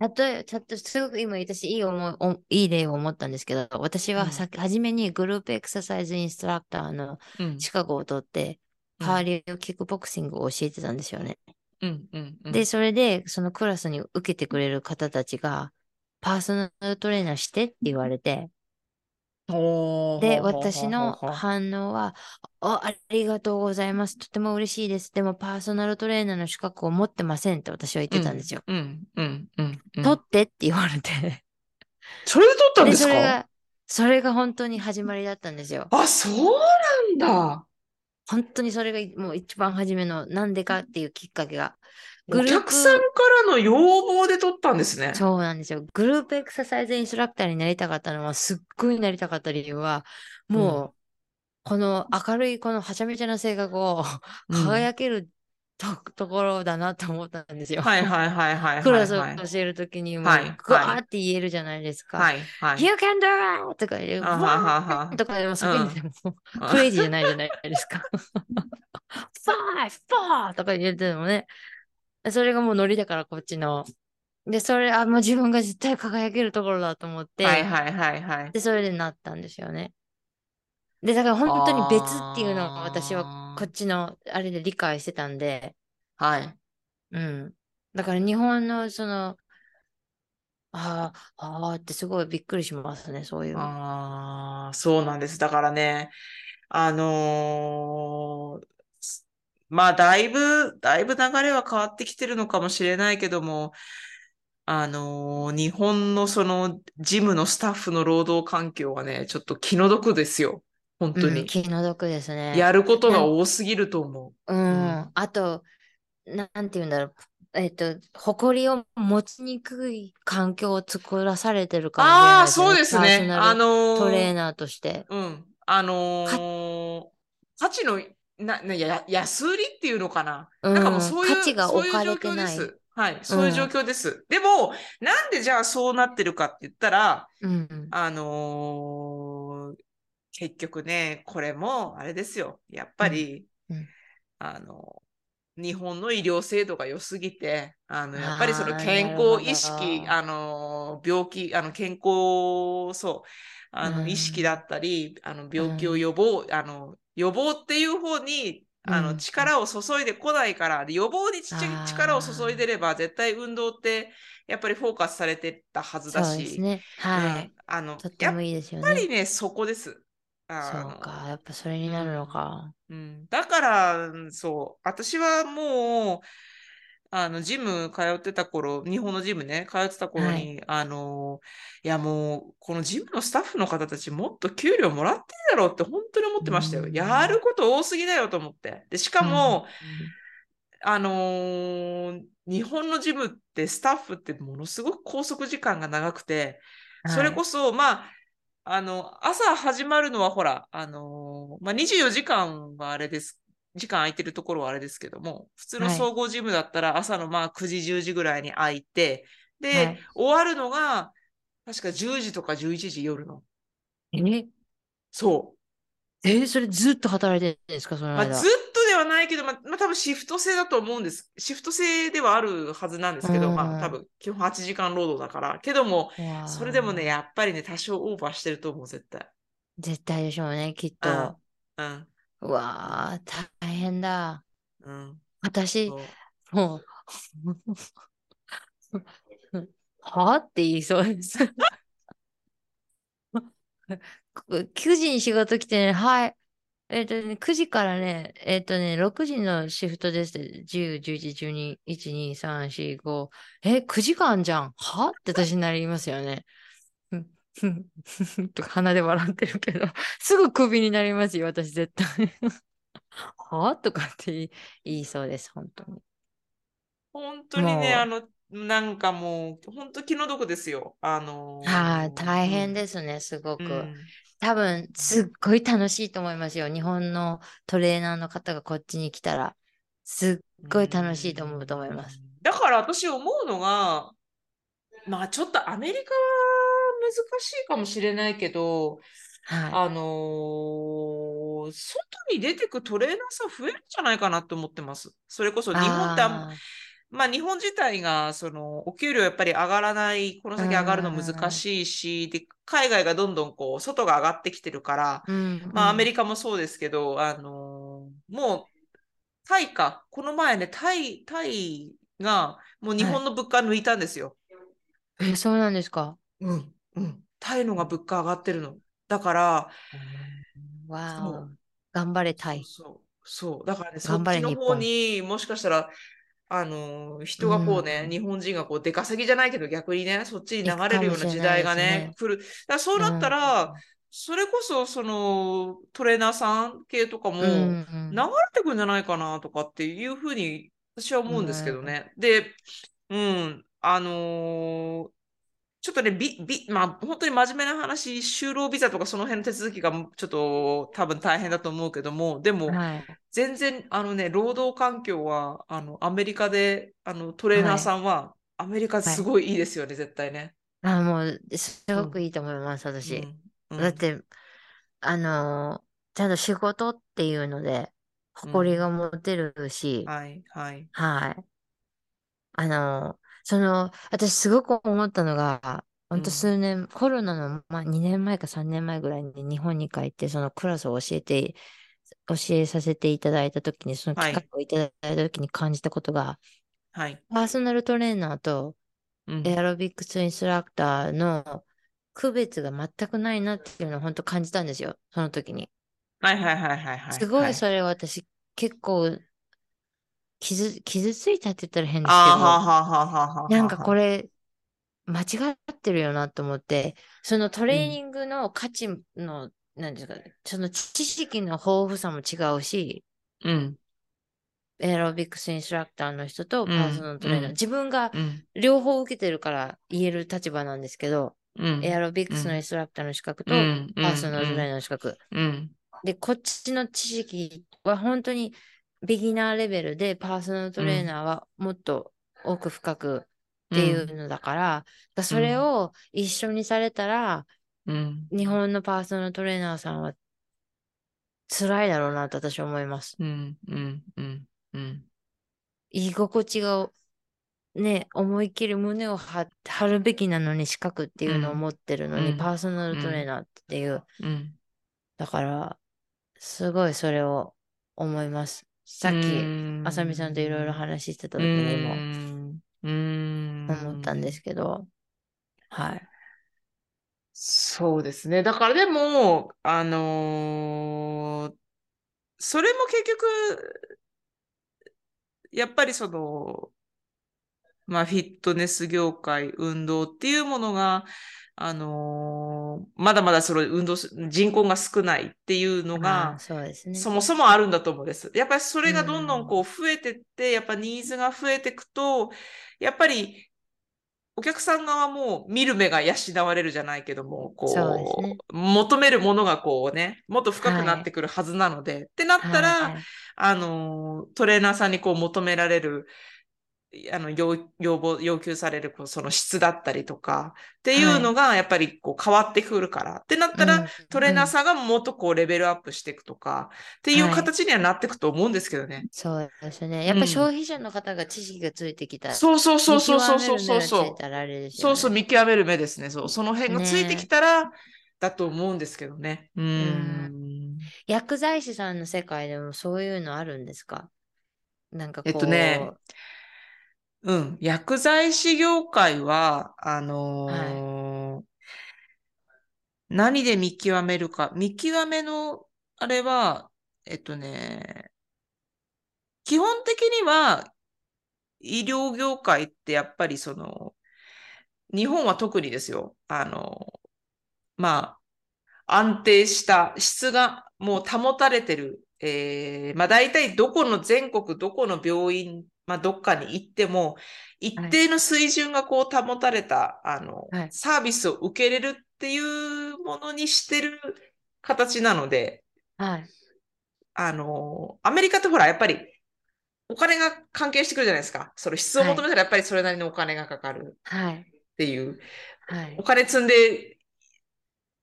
例え、ちょっとすごく今私いい思い、おいい例を思ったんですけど、私うんはさっき、初めにグループエクササイズインストラクターのうん。資格を取って、うん代わりをキックボクシングを教えてたんですよね。うん。うん。うんで、、それで、そのクラスに受けてくれる方たちが、パーソナルトレーナーしてって言われて、で、私の反応は、あ、ありがとうございます。とても嬉しいです。でも、パーソナルトレーナーの資格を持ってませんって私は言ってたんですよ。うん。うん。うん。うん。取ってって言われて。それで撮ったんで、ですか？それが、それが本当に始まりだったんですよ。あ、そうなんだ。本当にそれがもう一番初めの、なんでかっていうきっかけが。お客さんからの要望で撮ったんですね。そうなんですよ。グループエクササイズインストラクターになりたかったのは、すっごいなりたかった理由は、もう、この明るい、このはちゃめちゃな性格をうん輝けると,、ところだなと思ったんですよ。はいはいはいはいはい。クラスをはい教えるときにもう、はいグワーって言えるじゃないですか。はいはい。You can do it! とか言う、あはははわーとかでも叫んでても、うんクレイジーじゃないじゃないですか。Five, four! とか言ってもね。それがもうノリだからこっちの。で、それ、あ、もう自分が絶対輝けるところだと思って、はいはいはいはい。で、それでなったんですよね。で、だから本当に別っていうのを私はこっちのあれで理解してたんで、はい。うん。だから日本のその、ああ、ああってすごいびっくりしますね、そういう。ああ、そうなんです。だからね、あのーすまあ、だいぶ、だいぶ流れは変わってきてるのかもしれないけども、あのー日本のそのジムのスタッフの労働環境はね、ちょっと気の毒ですよ。本当うん、に。気の毒ですね。やることが多すぎると思う。うん。あと、なんて言うんだろう。えっと、誇りを持ちにくい環境を作らされてるかもしれないああ。そうですね。あのートレーナーとして。うん。あのー価値の、な、な、や、安売りっていうのかな？うんなんかもうそういう、価値がそう状況でれてないす。はい。そういう状況です。でも、なんでじゃあそうなってるかって言ったら、うん。あのー結局ね、これも、あれですよ。やっぱり、うんうんあの、日本の医療制度が良すぎて、あの、やっぱりその健康意識、あの、病気、あの、健康、そう、あの、うん意識だったり、あの、病気を予防、あの、予防っていう方に、あの、うん力を注いでこないから、で予防に力を注いでれば、絶対運動って、やっぱりフォーカスされてたはずだし、ね。はうんい。あの、とってやっもいいですよね。ぱりね、そこです。あそのうか。やっぱそれになるのか。うん、だから、そう、私はもう、あの、ジム通ってた頃、日本のジムね、通ってた頃に、あの、いやもう、このジムのスタッフの方たちもっと給料もらってるだろうって本当に思ってましたよ。うんやること多すぎだよと思って。で、しかも、うんあのー日本のジムってスタッフってものすごく拘束時間が長くて、それこそ、まあ、あの、朝始まるのはほら、あのーまあ、24時間はあれです。時間空いてるところはあれですけども、普通のはい総合ジムだったら朝のまあ9時、10時ぐらいに空いて、で、はい終わるのが、確か10時とか11時夜の。え、そう。え、それずっと働いてるんですか、そのまあ、間。ずっとではないけど、まあ、まあ、多分シフト制だと思うんです。シフト制ではあるはずなんですけど、うんまあ、多分基本8時間労働だから。けども、それでもね、やっぱりね、多少オーバーしてると思う、絶対。絶対でしょうね、きっうんと。。うん。うわあ、大変だ。うん。私、もう、はって言いそうです。9時に仕事来てね、はい。えっ、とね、9時からね、えっ、とね、6時のシフトですって。10、11、12、1、2、3、4、5。え、9時間じゃん。は？って私になりますよね。うんふんふんとか鼻で笑ってるけど、すぐクビになりますよ、私絶対。は？とかって言い言いそうです、本当に。本当にね、あの、なんかもう、本当気の毒ですよ。あのーはい、大変ですね、すごく。うん多分、すっごい楽しいと思いますよ。日本のトレーナーの方がこっちに来たら、すっごい楽しいと思うと思います。。だから私思うのが、まあちょっとアメリカは難しいかもしれないけど、はあのー外に出てくトレーナーさん増えるんじゃないかなと思ってます。それこそい。日本ってまあ日本自体が、その、お給料やっぱり上がらない、この先上がるの難しいし、で、海外がどんどんこう、外が上がってきてるから、うん。まあアメリリカもそうですけど、あのーもう、タイか、この前ね、タイ、タイが、もう日本の物価抜いたんですよ。カ。え、そうなんですか？うん、うん。タイのが物価上がってるの。だから、わ。頑張れ、タイ。そうそう。だからね、そっちの方にもしかしたら、あのー、人がこうね、うん日本人がこう出稼ぎじゃないけど逆にね、そっちに流れるような時代がね、ね来る。だからそうなったら、それこそそのトレーナーさん系とかもうん、うん流れてくんじゃないかなとかっていうふうに私は思うんですけどね。で、うん、あのーちょっとね、ビ、ビ、まあ、本当に真面目な話、就労ビザとかその辺の手続きがちょっと多分大変だと思うけども、でも、はい。全然、あのね、労働環境は、あの、アメリカで、あの、トレーナーさんは、アメリカすごいいいですよね、絶対ね。あ、もう、すごくいいと思います、私。うんだって、あのーちゃんと仕事っていうので、誇りが持てるし、はい、はい。はい。あのーその、私すごく思ったのが、ほんとうん数年、コロナの、まあ、2年前か3年前ぐらいに日本に帰って、そのクラスを教えて、教えさせていただいたときに、その機会をいただいたときに感じたことが、はい。パーソナルトレーナーとうんエアロビクスインストラクターの区別が全くないなっていうのを本当感じたんですよ、その時に。はい、はい、はい、はい。はいすごはいそれ私結構傷、傷ついたって言ったら変ですけあーはど、ははははは。なんかこれ。れ間違ってるよなと思って、そのトレーニングの価値の、なんですか、その知識の豊富さも違うし、うん、エアロビクスインストラクターの人とパーソナルトレーナー、うん。自分がうん、両方受けてるから言える立場なんですけど、うん。エアロビクスのインストラクターの資格と、うん。パーソナルトレーナーの資格。うん、で、こっちの知識は本当にビギナーレベルで、パーソナルトレーナーはもっと奥深くっていうのだから、だそれを一緒にされたら、うん、日本のパーソナルトレーナーさんは辛いだろうなと私は思います。うん、うん、うん、うん。居心地がね、思いっきり胸を張張るべきなのに資格っていうのを持ってるのに、うんパーソナルトレーナーっていう、うん。だから、すごいそれを思います。さっき、あさみさんといろいろ話してた時にもも思ったんですけど、はい。そうですね。だからでも、あのーそれも結局、やっぱりその、まあ、フィットネス業界、運動っていうものが、あのーまだまだその運動す、人口が少ないっていうのあがあ、そうですね。そもそもあるんだと思うんです。やっぱりそれがどんどんこう増えてって、やっぱニーズが増えていくと、やっぱりお客さん側も見る目が養われるじゃないけども、そうですこね。う、求めるものがこうね、もっと深くなってくるはずなので、ってなったら、はい。あの、トレーナーさんにこう求められる、あの、要要望、要求される、こうその質だったりとか、っていうのが、やっぱりこう変わってくるから。ってなったら、うんトレーナーうんさんがもっとこうレベルアップしていくとか、っていうはい形にはなっていくと思うんですけどね。そうですね。やっぱ消費者の方が知識がついてきたら、そうそうそうそうそうそうそうそ。いうね。そうそう、見極める目ですね。そう。その辺がついてきたら、だと思うんですけどね。うーん。薬剤師さんの世界でもそういうのあるんですか？なんかこう、えっとねうん。薬剤師業界は、あのー何で見極めるか。見極めの、あれは、えっとね、基本的には、医療業界ってやっぱりその、日本は特にですよ。あの、まあ、安定した質がもう保たれてる。えーまあ大体どこの全国どこの病院、まあどっかに行っても、一定の水準がこう保たれた、あの、はいサービスを受けれるっていうものにしてる形なので、はい。あの、アメリカってほら、やっぱりお金が関係してくるじゃないですか。その質を求めたらやっぱりそれなりのお金がかかるはい。っていう。はいお。金積んで、つ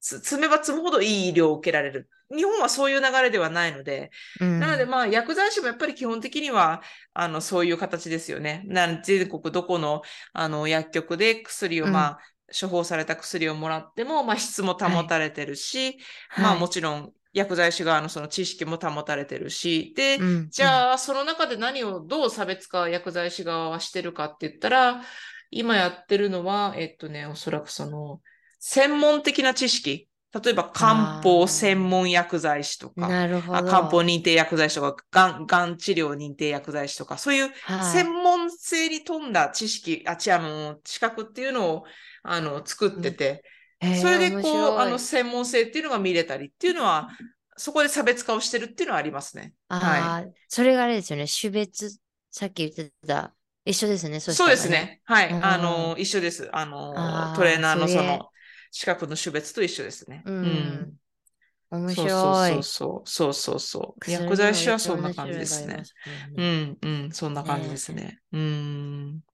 積めば積むほどいい医療を受けられる。日本はそういう流れではないので、うん。なので、まあ、薬剤師もやっぱり基本的には、あの、そういう形ですよね。なん全国どこの、あの、薬局で薬を、うん。まあ、処方された薬をもらっても、まあ、質も保たれてるし、まあ、はい。もちろん、薬剤師側のその知識も保たれてるし、で、うん。じゃあ、その中で何をどう差別化薬剤師側はしてるかって言ったら、今やってるのは、えっとね、おそらくその、専門的な知識。例えば、漢方専門薬剤師とか、なるほど。あ漢方認定薬剤師とか、がん、がん治療認定薬剤師とか、そういうはい専門性に富んだ知識、あ、ちあの、資格っていうのを、あの、作ってて、それでこう、あの、専門性っていうのが見れたりっていうのは、そこで差別化をしてるっていうのはありますね。はああ、それがあれですよね。種別、さっき言ってた、一緒ですね。い。そそうです。ね。はい。うんあの、一緒です。ああの、ートレーナーのその、資格の種別と一緒ですね。うん。面そう白い。そうそうそう。そうそうそう。薬剤師はそんな感じですねうもんうん、そんな感じですね。うん。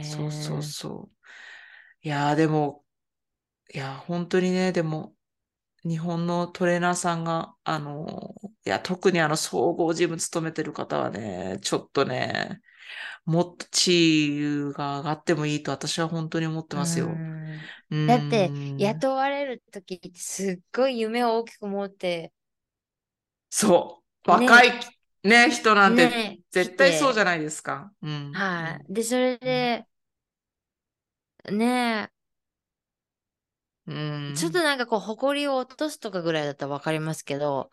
そうそうそう。いやー、でも、いやー、本当にね、でも、日本のトレーナーさんが、あの、いや、特にあの、総合ジム勤めてる方はね、ちょっとね、もっと地位が上がってもいいと私は本当に思ってますよ。うんうんだって、雇われるときってすっごい夢を大きく持って、そう、ね。若いね、人なんてね、絶対そうじゃゃないですか。うん。はい。で、それで、ね。うん。ちょっとなんかこう、誇りを落とすとかぐらいだったらわかりますけど、